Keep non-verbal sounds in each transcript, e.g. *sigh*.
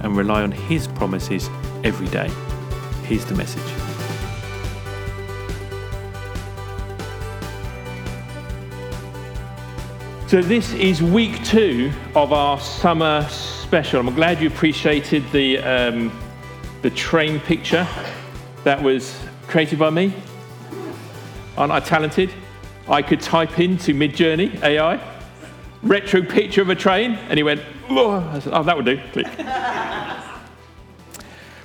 and rely on His promises every day. Here's the message. So, this is week two of our summer special. I'm glad you appreciated the, um, the train picture that was created by me. Aren't I talented? I could type into Midjourney AI, retro picture of a train, and he went, oh, said, oh that would do. Click.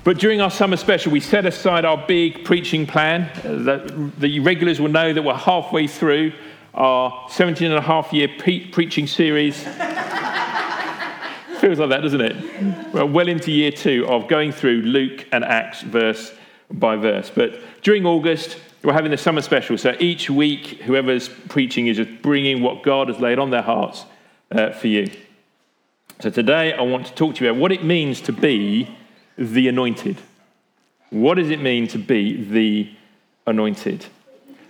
But during our summer special, we set aside our big preaching plan. Uh, the regulars will know that we're halfway through our 17 and a half year pre- preaching series. *laughs* Feels like that, doesn't it? We're well into year two of going through Luke and Acts verse by verse. But during August, we're having the summer special. So each week, whoever's preaching is just bringing what God has laid on their hearts uh, for you. So today, I want to talk to you about what it means to be the anointed. What does it mean to be the anointed?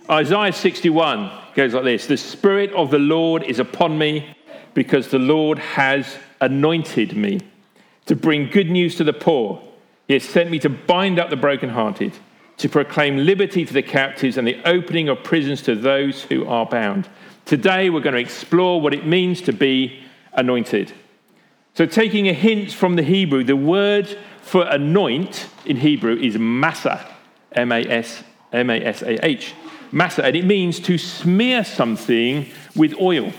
Isaiah 61 goes like this The Spirit of the Lord is upon me because the Lord has anointed me to bring good news to the poor. He has sent me to bind up the brokenhearted, to proclaim liberty to the captives and the opening of prisons to those who are bound. Today, we're going to explore what it means to be anointed. So, taking a hint from the Hebrew, the word for anoint in Hebrew is masa, M A S M A S A H masa, and it means to smear something with oil.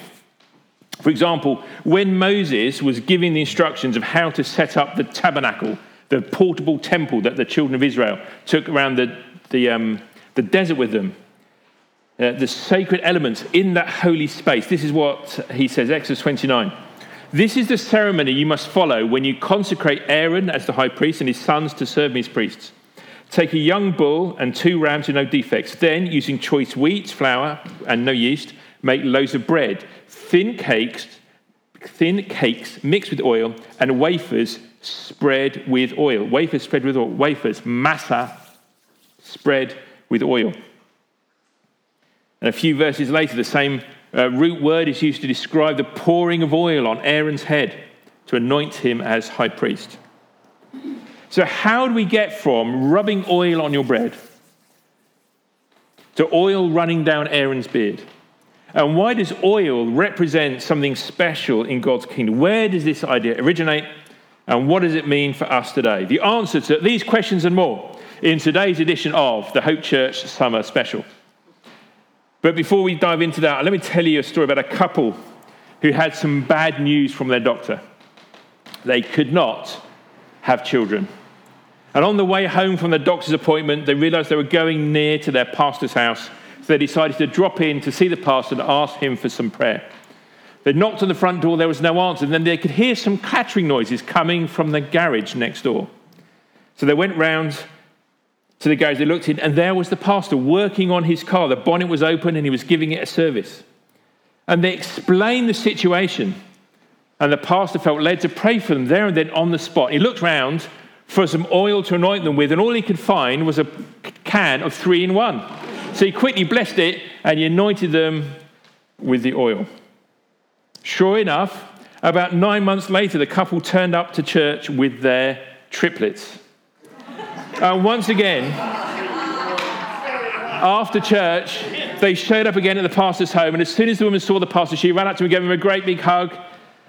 For example, when Moses was giving the instructions of how to set up the tabernacle, the portable temple that the children of Israel took around the, the, um, the desert with them, uh, the sacred elements in that holy space, this is what he says, Exodus 29. This is the ceremony you must follow when you consecrate Aaron as the high priest and his sons to serve me as priests. Take a young bull and two rams with no defects. Then, using choice wheat, flour, and no yeast, make loaves of bread, thin cakes, thin cakes mixed with oil, and wafers spread with oil. Wafers spread with oil. Wafers, masa, spread with oil. And a few verses later, the same uh, root word is used to describe the pouring of oil on Aaron's head to anoint him as high priest. So, how do we get from rubbing oil on your bread to oil running down Aaron's beard? And why does oil represent something special in God's kingdom? Where does this idea originate? And what does it mean for us today? The answer to these questions and more in today's edition of the Hope Church Summer Special. But before we dive into that, let me tell you a story about a couple who had some bad news from their doctor. They could not have children. And on the way home from the doctor's appointment, they realized they were going near to their pastor's house. So they decided to drop in to see the pastor and ask him for some prayer. They knocked on the front door, there was no answer. And then they could hear some clattering noises coming from the garage next door. So they went round to the garage, they looked in, and there was the pastor working on his car. The bonnet was open and he was giving it a service. And they explained the situation. And the pastor felt led to pray for them there and then on the spot. He looked round for some oil to anoint them with, and all he could find was a can of three in one. So he quickly blessed it and he anointed them with the oil. Sure enough, about nine months later, the couple turned up to church with their triplets. And once again, after church, they showed up again at the pastor's home. And as soon as the woman saw the pastor, she ran up to him, gave him a great big hug,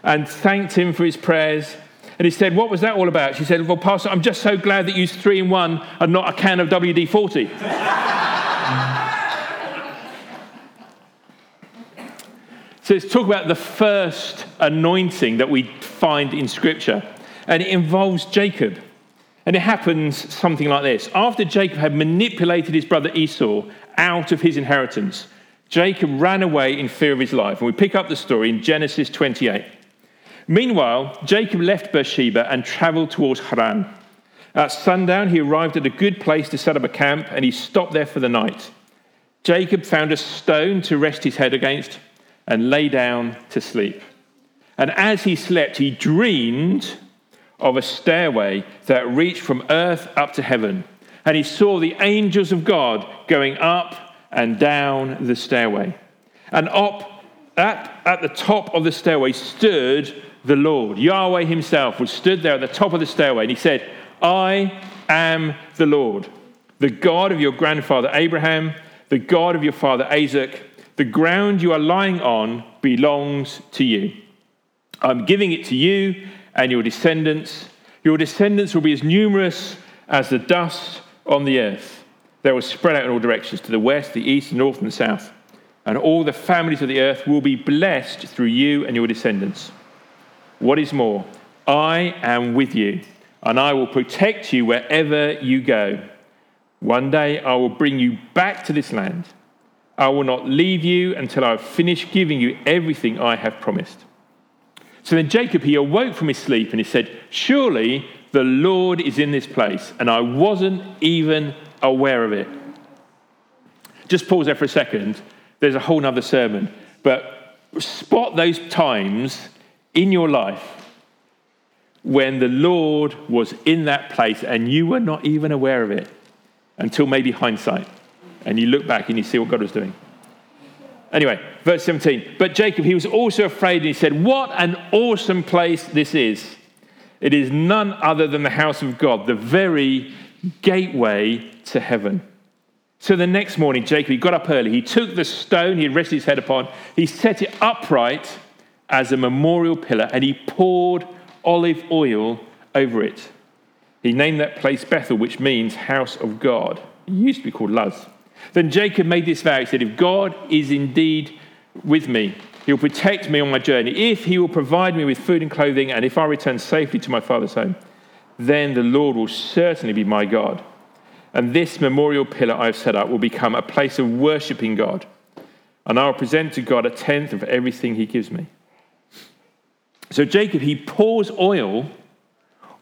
and thanked him for his prayers. And he said, What was that all about? She said, Well, Pastor, I'm just so glad that you three in one and not a can of WD 40. *laughs* so let's talk about the first anointing that we find in Scripture. And it involves Jacob. And it happens something like this. After Jacob had manipulated his brother Esau out of his inheritance, Jacob ran away in fear of his life. And we pick up the story in Genesis 28. Meanwhile, Jacob left Beersheba and traveled towards Haran. At sundown, he arrived at a good place to set up a camp and he stopped there for the night. Jacob found a stone to rest his head against and lay down to sleep. And as he slept, he dreamed of a stairway that reached from earth up to heaven. And he saw the angels of God going up and down the stairway. And up at, at the top of the stairway stood the Lord. Yahweh himself was stood there at the top of the stairway, and he said, I am the Lord, the God of your grandfather Abraham, the God of your father Isaac. The ground you are lying on belongs to you. I'm giving it to you and your descendants. Your descendants will be as numerous as the dust on the earth. They will spread out in all directions to the west, the east, the north, and the south. And all the families of the earth will be blessed through you and your descendants. What is more, I am with you, and I will protect you wherever you go. One day I will bring you back to this land. I will not leave you until I have finished giving you everything I have promised. So then Jacob, he awoke from his sleep and he said, Surely the Lord is in this place, and I wasn't even aware of it. Just pause there for a second. There's a whole other sermon. But spot those times in your life when the Lord was in that place and you were not even aware of it until maybe hindsight. And you look back and you see what God was doing. Anyway, verse 17. But Jacob, he was also afraid and he said, What an awesome place this is. It is none other than the house of God, the very gateway to heaven. So the next morning, Jacob, he got up early. He took the stone he had rested his head upon, he set it upright as a memorial pillar, and he poured olive oil over it. He named that place Bethel, which means house of God. It used to be called Luz. Then Jacob made this vow. He said, If God is indeed with me, he will protect me on my journey. If he will provide me with food and clothing, and if I return safely to my father's home, then the Lord will certainly be my God. And this memorial pillar I have set up will become a place of worshipping God. And I will present to God a tenth of everything he gives me. So Jacob, he pours oil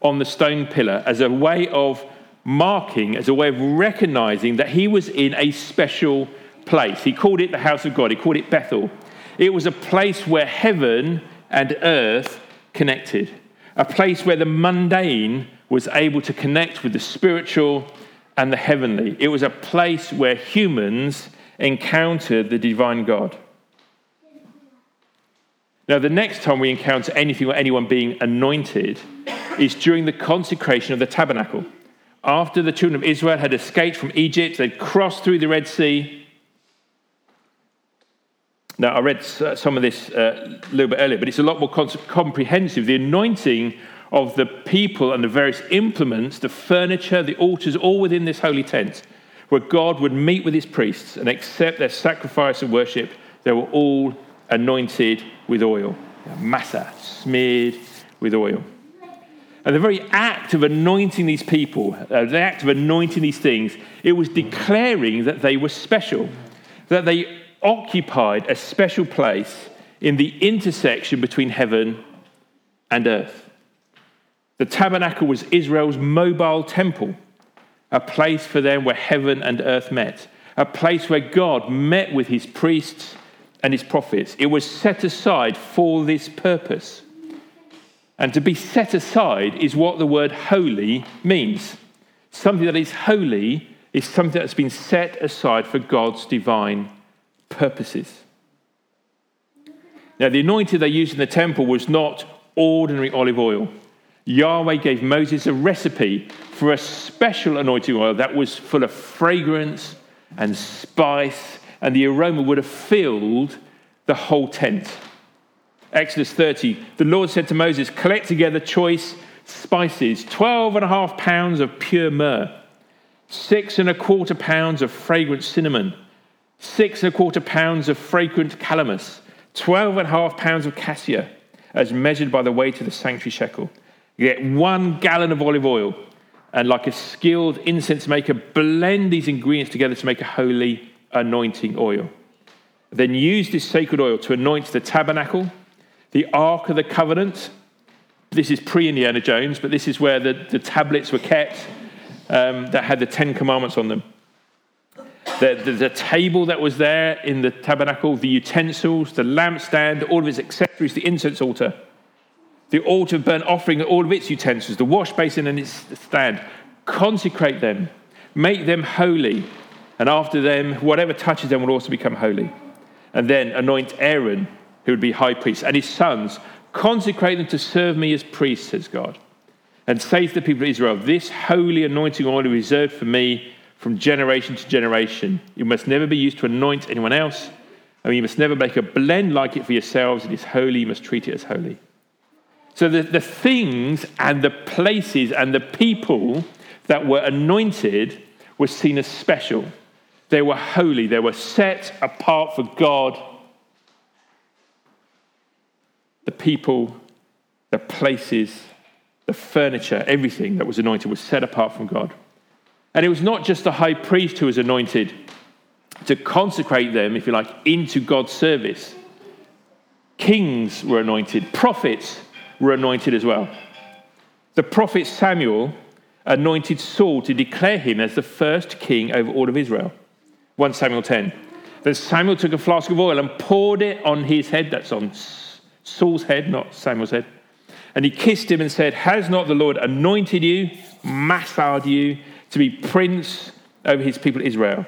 on the stone pillar as a way of marking, as a way of recognizing that he was in a special place. He called it the house of God, he called it Bethel. It was a place where heaven and earth connected, a place where the mundane was able to connect with the spiritual and the heavenly. It was a place where humans encountered the divine God. Now, the next time we encounter anything or anyone being anointed is during the consecration of the tabernacle after the children of Israel had escaped from Egypt, they'd crossed through the Red Sea. Now, I read some of this uh, a little bit earlier, but it's a lot more comprehensive. The anointing of the people and the various implements, the furniture, the altars, all within this holy tent, where God would meet with his priests and accept their sacrifice and worship, they were all anointed with oil. Massa, smeared with oil. And the very act of anointing these people, uh, the act of anointing these things, it was declaring that they were special, that they occupied a special place in the intersection between heaven and earth. The tabernacle was Israel's mobile temple, a place for them where heaven and earth met, a place where God met with his priests and his prophets. It was set aside for this purpose. And to be set aside is what the word holy means. Something that is holy is something that's been set aside for God's divine purposes. Now, the anointing they used in the temple was not ordinary olive oil. Yahweh gave Moses a recipe for a special anointing oil that was full of fragrance and spice, and the aroma would have filled the whole tent. Exodus 30, the Lord said to Moses, Collect together choice spices, 12 and a half pounds of pure myrrh, six and a quarter pounds of fragrant cinnamon, six and a quarter pounds of fragrant calamus, 12 and a half pounds of cassia, as measured by the weight of the sanctuary shekel. You get one gallon of olive oil, and like a skilled incense maker, blend these ingredients together to make a holy anointing oil. Then use this sacred oil to anoint the tabernacle the Ark of the Covenant, this is pre Indiana Jones, but this is where the, the tablets were kept um, that had the Ten Commandments on them. The, the, the, table that was there in the tabernacle, the utensils, the lampstand, all of its accessories, the incense altar, the altar of burnt offering, all of its utensils, the wash basin and its stand. Consecrate them, make them holy, and after them, whatever touches them will also become holy. And then anoint Aaron, who would be high priest, and his sons. Consecrate them to serve me as priests, says God. And say to the people of Israel, This holy anointing oil is reserved for me from generation to generation. You must never be used to anoint anyone else. and you must never make a blend like it for yourselves. It is holy. You must treat it as holy. So the, the things and the places and the people that were anointed were seen as special. They were holy, they were set apart for God. The people, the places, the furniture, everything that was anointed was set apart from God. And it was not just the high priest who was anointed to consecrate them, if you like, into God's service. Kings were anointed, prophets were anointed as well. The prophet Samuel anointed Saul to declare him as the first king over all of Israel. 1 Samuel 10. Then Samuel took a flask of oil and poured it on his head. That's on Saul's head, not Samuel's head. And he kissed him and said, Has not the Lord anointed you, massaged you, to be prince over his people Israel?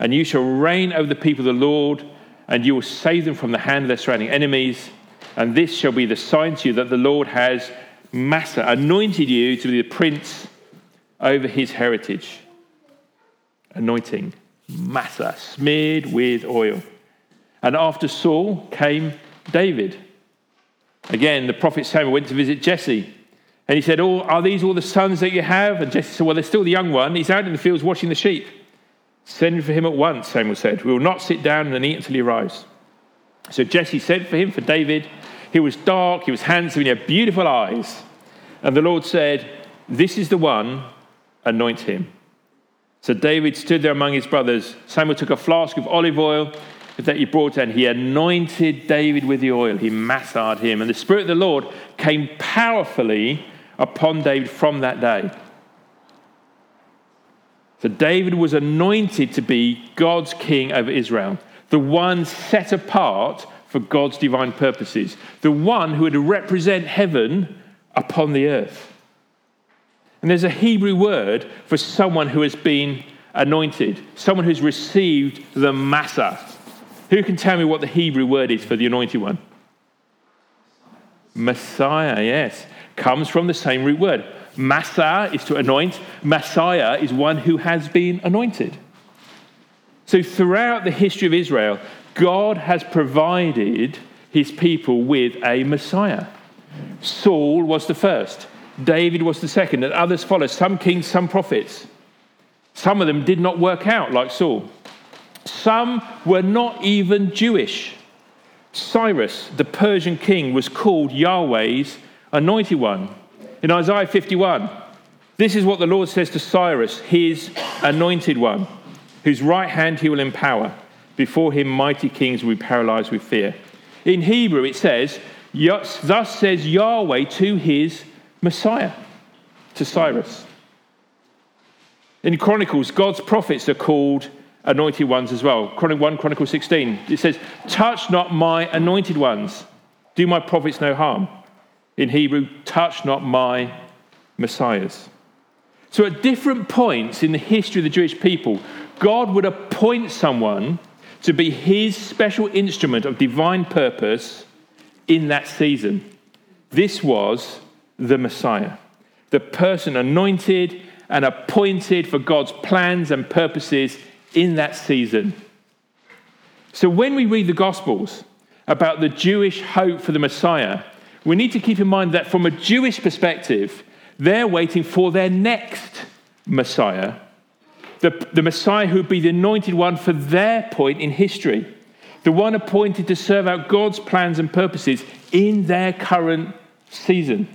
And you shall reign over the people of the Lord, and you will save them from the hand of their surrounding enemies. And this shall be the sign to you that the Lord has massa, anointed you to be the prince over his heritage. Anointing massa, smeared with oil. And after Saul came David. Again, the prophet Samuel went to visit Jesse. And he said, oh, Are these all the sons that you have? And Jesse said, Well, there's still the young one. He's out in the fields watching the sheep. Send for him at once, Samuel said. We will not sit down and eat until he arrives. So Jesse sent for him for David. He was dark, he was handsome, he had beautiful eyes. And the Lord said, This is the one, anoint him. So David stood there among his brothers. Samuel took a flask of olive oil that he brought in. He anointed David with the oil. He massaged him. And the Spirit of the Lord came powerfully upon David from that day. So David was anointed to be God's king over Israel, the one set apart for God's divine purposes, the one who would represent heaven upon the earth. And there's a Hebrew word for someone who has been anointed, someone who's received the massa. Who can tell me what the Hebrew word is for the anointed one? Messiah, yes. Comes from the same root word. Massa is to anoint, Messiah is one who has been anointed. So, throughout the history of Israel, God has provided his people with a Messiah. Saul was the first. David was the second, and others followed. Some kings, some prophets. Some of them did not work out, like Saul. Some were not even Jewish. Cyrus, the Persian king, was called Yahweh's anointed one. In Isaiah 51, this is what the Lord says to Cyrus, his anointed one, whose right hand he will empower. Before him, mighty kings will be paralyzed with fear. In Hebrew, it says, Thus says Yahweh to his Messiah to Cyrus. In Chronicles, God's prophets are called anointed ones as well. 1 Chronicle 16, it says, Touch not my anointed ones, do my prophets no harm. In Hebrew, touch not my messiahs. So at different points in the history of the Jewish people, God would appoint someone to be his special instrument of divine purpose in that season. This was the Messiah, the person anointed and appointed for God's plans and purposes in that season. So when we read the Gospels about the Jewish hope for the Messiah, we need to keep in mind that from a Jewish perspective, they're waiting for their next Messiah, the, the Messiah who would be the anointed one for their point in history, the one appointed to serve out God's plans and purposes in their current season.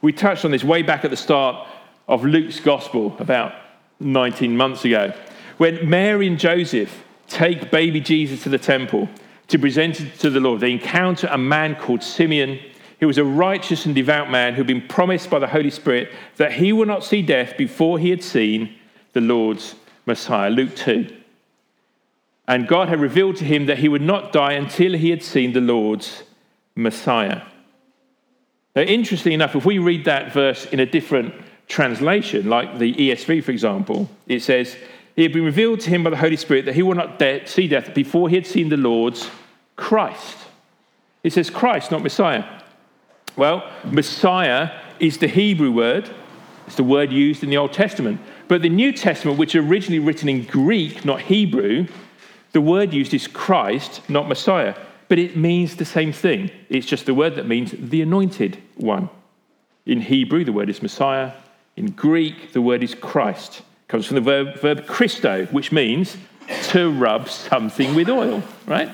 We touched on this way back at the start of Luke's gospel about 19 months ago, when Mary and Joseph take baby Jesus to the temple to present it to the Lord. They encounter a man called Simeon he was a righteous and devout man who'd been promised by the Holy Spirit that he would not see death before he had seen the Lord's Messiah. Luke 2. And God had revealed to him that he would not die until he had seen the Lord's Messiah. Now, interestingly enough, if we read that verse in a different translation, like the ESV, for example, it says, He had been revealed to him by the Holy Spirit that he will not de- see death before he had seen the Lord's Christ. It says Christ, not Messiah. Well, Messiah is the Hebrew word, it's the word used in the Old Testament. But the New Testament, which originally written in Greek, not Hebrew, the word used is Christ, not Messiah. But it means the same thing. It's just the word that means the anointed one. In Hebrew, the word is Messiah. In Greek, the word is Christ. It comes from the verb, verb Christo, which means to rub something with oil, right?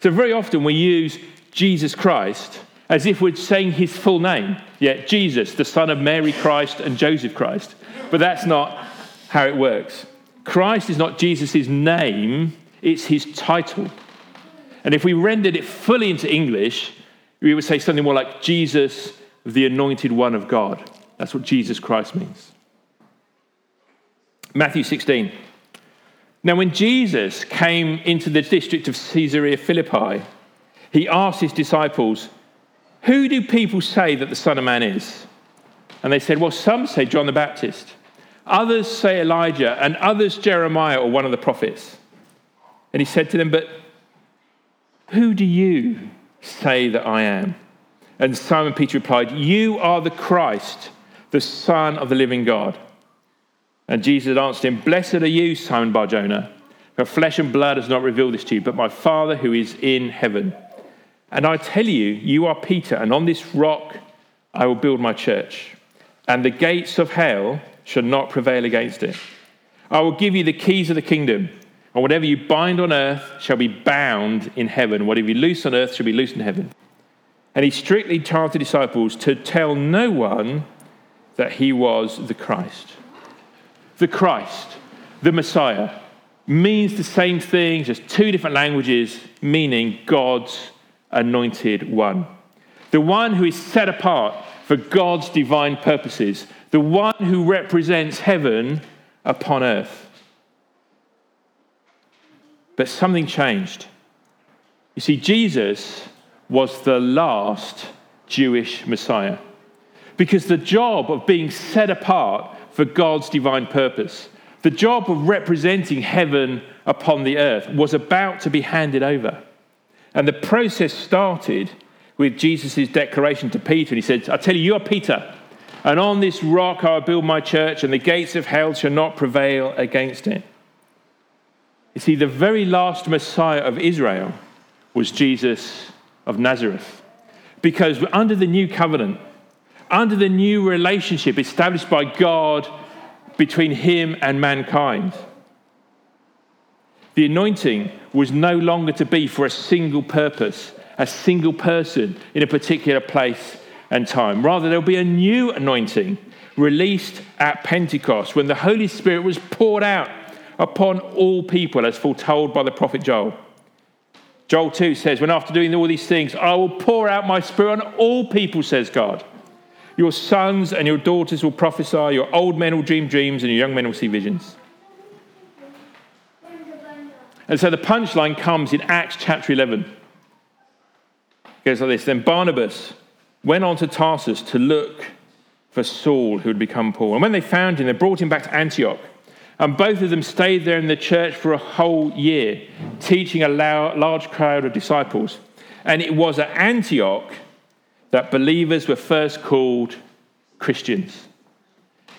So very often we use Jesus Christ as if we're saying his full name. Yeah, Jesus, the son of Mary Christ and Joseph Christ. But that's not how it works. Christ is not Jesus' name, it's his title. And if we rendered it fully into English, we would say something more like Jesus, the anointed one of God. That's what Jesus Christ means. Matthew 16. Now, when Jesus came into the district of Caesarea Philippi, he asked his disciples, Who do people say that the Son of Man is? And they said, Well, some say John the Baptist. Others say Elijah, and others Jeremiah or one of the prophets. And he said to them, But who do you say that I am? And Simon Peter replied, You are the Christ, the Son of the living God. And Jesus answered him, Blessed are you, Simon Barjona, for flesh and blood has not revealed this to you, but my Father who is in heaven. And I tell you, you are Peter, and on this rock I will build my church, and the gates of hell shall not prevail against it. I will give you the keys of the kingdom, and whatever you bind on earth shall be bound in heaven. Whatever you loose on earth shall be loosed in heaven. And he strictly charged the disciples to tell no one that he was the Christ. The Christ, the Messiah, means the same thing, just two different languages, meaning God's anointed one. The one who is set apart for God's divine purposes, the one who represents heaven upon earth. But something changed. You see, Jesus was the last Jewish Messiah. Because the job of being set apart for God's divine purpose, the job of representing heaven upon the earth, was about to be handed over. And the process started with Jesus' declaration to Peter. And he said, I tell you, you are Peter, and on this rock I will build my church, and the gates of hell shall not prevail against it. You see, the very last Messiah of Israel was Jesus of Nazareth. Because under the new covenant, under the new relationship established by God between him and mankind, the anointing was no longer to be for a single purpose, a single person in a particular place and time. Rather, there'll be a new anointing released at Pentecost when the Holy Spirit was poured out upon all people, as foretold by the prophet Joel. Joel 2 says, When after doing all these things, I will pour out my spirit on all people, says God. Your sons and your daughters will prophesy, your old men will dream dreams, and your young men will see visions. And so the punchline comes in Acts chapter 11. It goes like this Then Barnabas went on to Tarsus to look for Saul, who had become Paul. And when they found him, they brought him back to Antioch. And both of them stayed there in the church for a whole year, teaching a large crowd of disciples. And it was at Antioch that believers were first called Christians.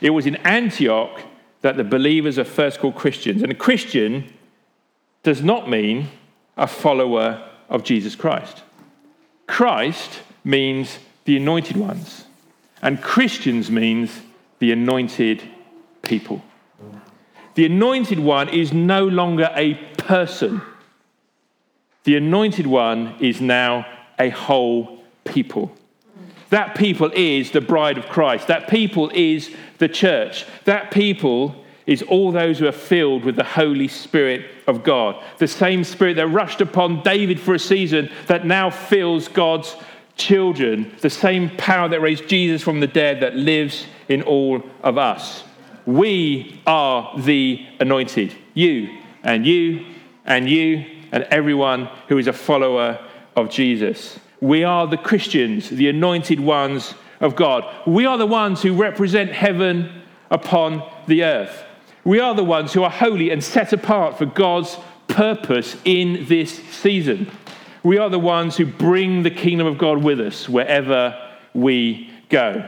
It was in Antioch that the believers are first called Christians. And a Christian does not mean a follower of Jesus Christ. Christ means the anointed ones, and Christians means the anointed people. The anointed one is no longer a person. The anointed one is now a whole people. That people is the bride of Christ. That people is the church. That people is all those who are filled with the Holy Spirit of God. The same Spirit that rushed upon David for a season that now fills God's children, the same power that raised Jesus from the dead that lives in all of us. We are the anointed. You and you and you and everyone who is a follower of Jesus. We are the Christians, the anointed ones of God. We are the ones who represent heaven upon the earth. We are the ones who are holy and set apart for God's purpose in this season. We are the ones who bring the kingdom of God with us wherever we go.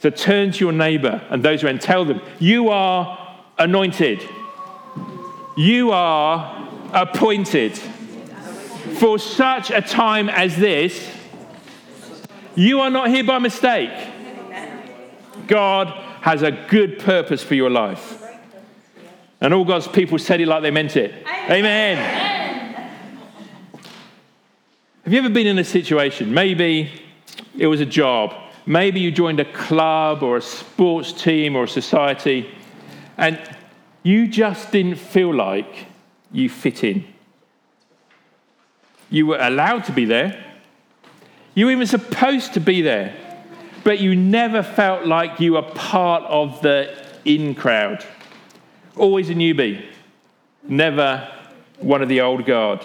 So turn to your neighbor and those around, tell them, You are anointed. You are appointed. For such a time as this, you are not here by mistake. God has a good purpose for your life. And all God's people said it like they meant it. Amen. Amen. Have you ever been in a situation? Maybe it was a job. Maybe you joined a club or a sports team or a society, and you just didn't feel like you fit in. You were allowed to be there, you were even supposed to be there, but you never felt like you were part of the in crowd. Always a newbie, never one of the old guard.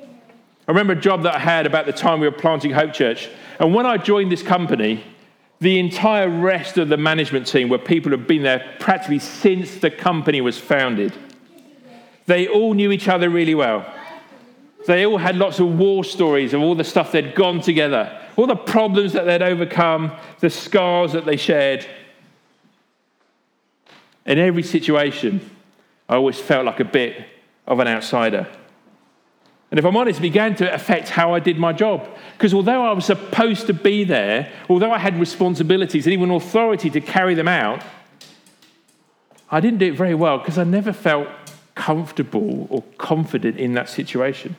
I remember a job that I had about the time we were planting Hope Church. And when I joined this company, the entire rest of the management team were people who had been there practically since the company was founded. They all knew each other really well. They all had lots of war stories of all the stuff they'd gone together, all the problems that they'd overcome, the scars that they shared. In every situation, I always felt like a bit of an outsider. And if I'm honest, it began to affect how I did my job. Because although I was supposed to be there, although I had responsibilities and even authority to carry them out, I didn't do it very well because I never felt comfortable or confident in that situation.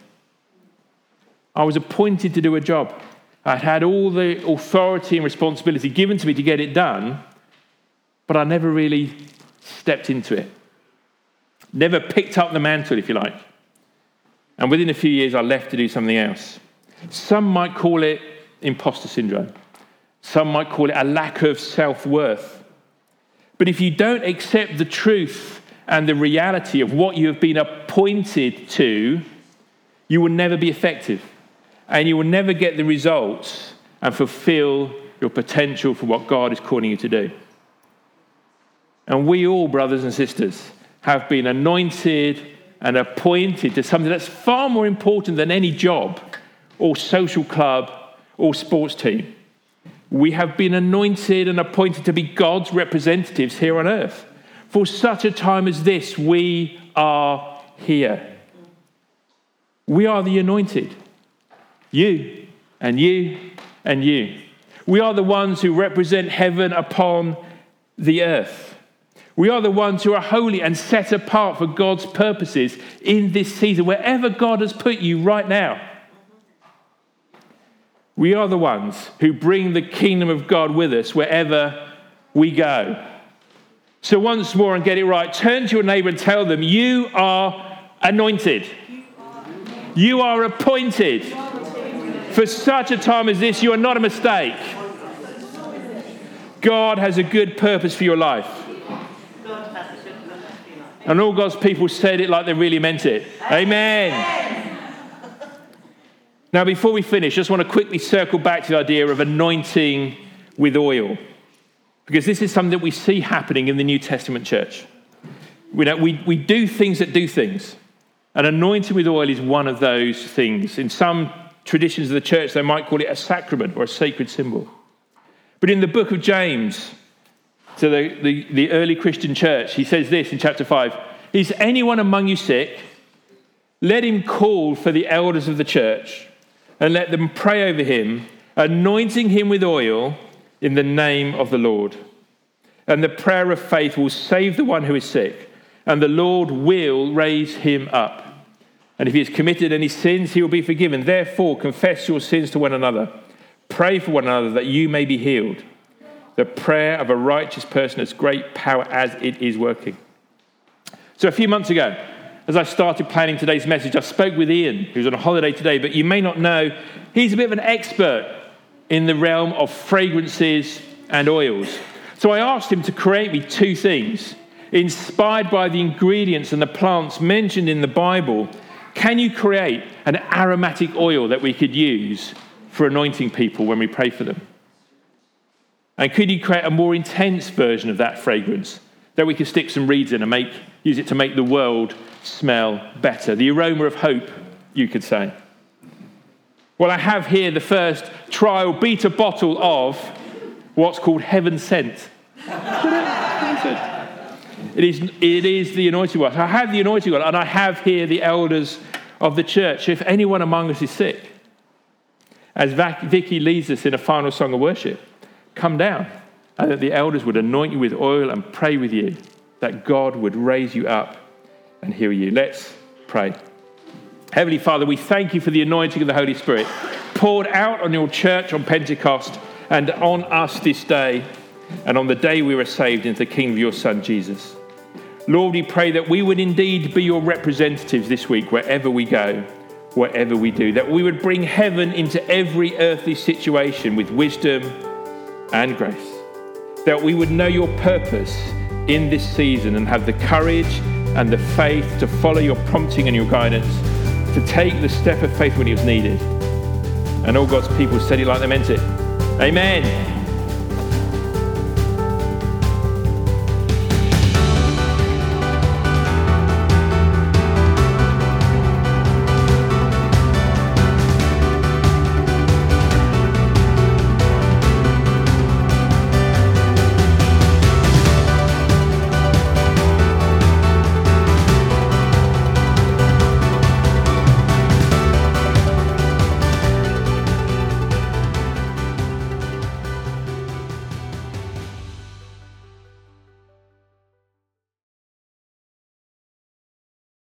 I was appointed to do a job. I'd had all the authority and responsibility given to me to get it done, but I never really stepped into it. Never picked up the mantle, if you like. And within a few years, I left to do something else. Some might call it imposter syndrome. Some might call it a lack of self worth. But if you don't accept the truth and the reality of what you have been appointed to, you will never be effective. And you will never get the results and fulfill your potential for what God is calling you to do. And we all, brothers and sisters, have been anointed and appointed to something that's far more important than any job or social club or sports team. We have been anointed and appointed to be God's representatives here on earth. For such a time as this, we are here. We are the anointed. You and you and you. We are the ones who represent heaven upon the earth. We are the ones who are holy and set apart for God's purposes in this season, wherever God has put you right now. We are the ones who bring the kingdom of God with us wherever we go. So, once more, and get it right, turn to your neighbor and tell them, You are anointed. You are appointed. For such a time as this, you are not a mistake. God has a good purpose for your life. And all God's people said it like they really meant it. Amen. Now, before we finish, I just want to quickly circle back to the idea of anointing with oil. Because this is something that we see happening in the New Testament church. We, know, we, we do things that do things. And anointing with oil is one of those things. In some traditions of the church, they might call it a sacrament or a sacred symbol. But in the book of James, to the, the, the early Christian church, he says this in chapter 5 Is anyone among you sick? Let him call for the elders of the church and let them pray over him, anointing him with oil in the name of the Lord. And the prayer of faith will save the one who is sick, and the Lord will raise him up. And if he has committed any sins, he will be forgiven. Therefore, confess your sins to one another. Pray for one another that you may be healed. The prayer of a righteous person has great power as it is working. So, a few months ago, as I started planning today's message, I spoke with Ian, who's on a holiday today, but you may not know, he's a bit of an expert in the realm of fragrances and oils. So I asked him to create me two things. Inspired by the ingredients and the plants mentioned in the Bible, can you create an aromatic oil that we could use for anointing people when we pray for them? And could you create a more intense version of that fragrance that we could stick some reeds in and make, use it to make the world smell better? The aroma of hope, you could say. Well, I have here the first trial beta bottle of what's called heaven sent. *laughs* It is, it is the anointing oil. I have the anointing oil, and I have here the elders of the church. If anyone among us is sick, as Vicky leads us in a final song of worship, come down, and that the elders would anoint you with oil and pray with you, that God would raise you up and heal you. Let's pray. Heavenly Father, we thank you for the anointing of the Holy Spirit poured out on your church on Pentecost and on us this day and on the day we were saved into the kingdom of your Son, Jesus. Lord, we pray that we would indeed be your representatives this week wherever we go, whatever we do, that we would bring heaven into every earthly situation with wisdom and grace, that we would know your purpose in this season and have the courage and the faith to follow your prompting and your guidance, to take the step of faith when it was needed. And all God's people said it like they meant it. Amen.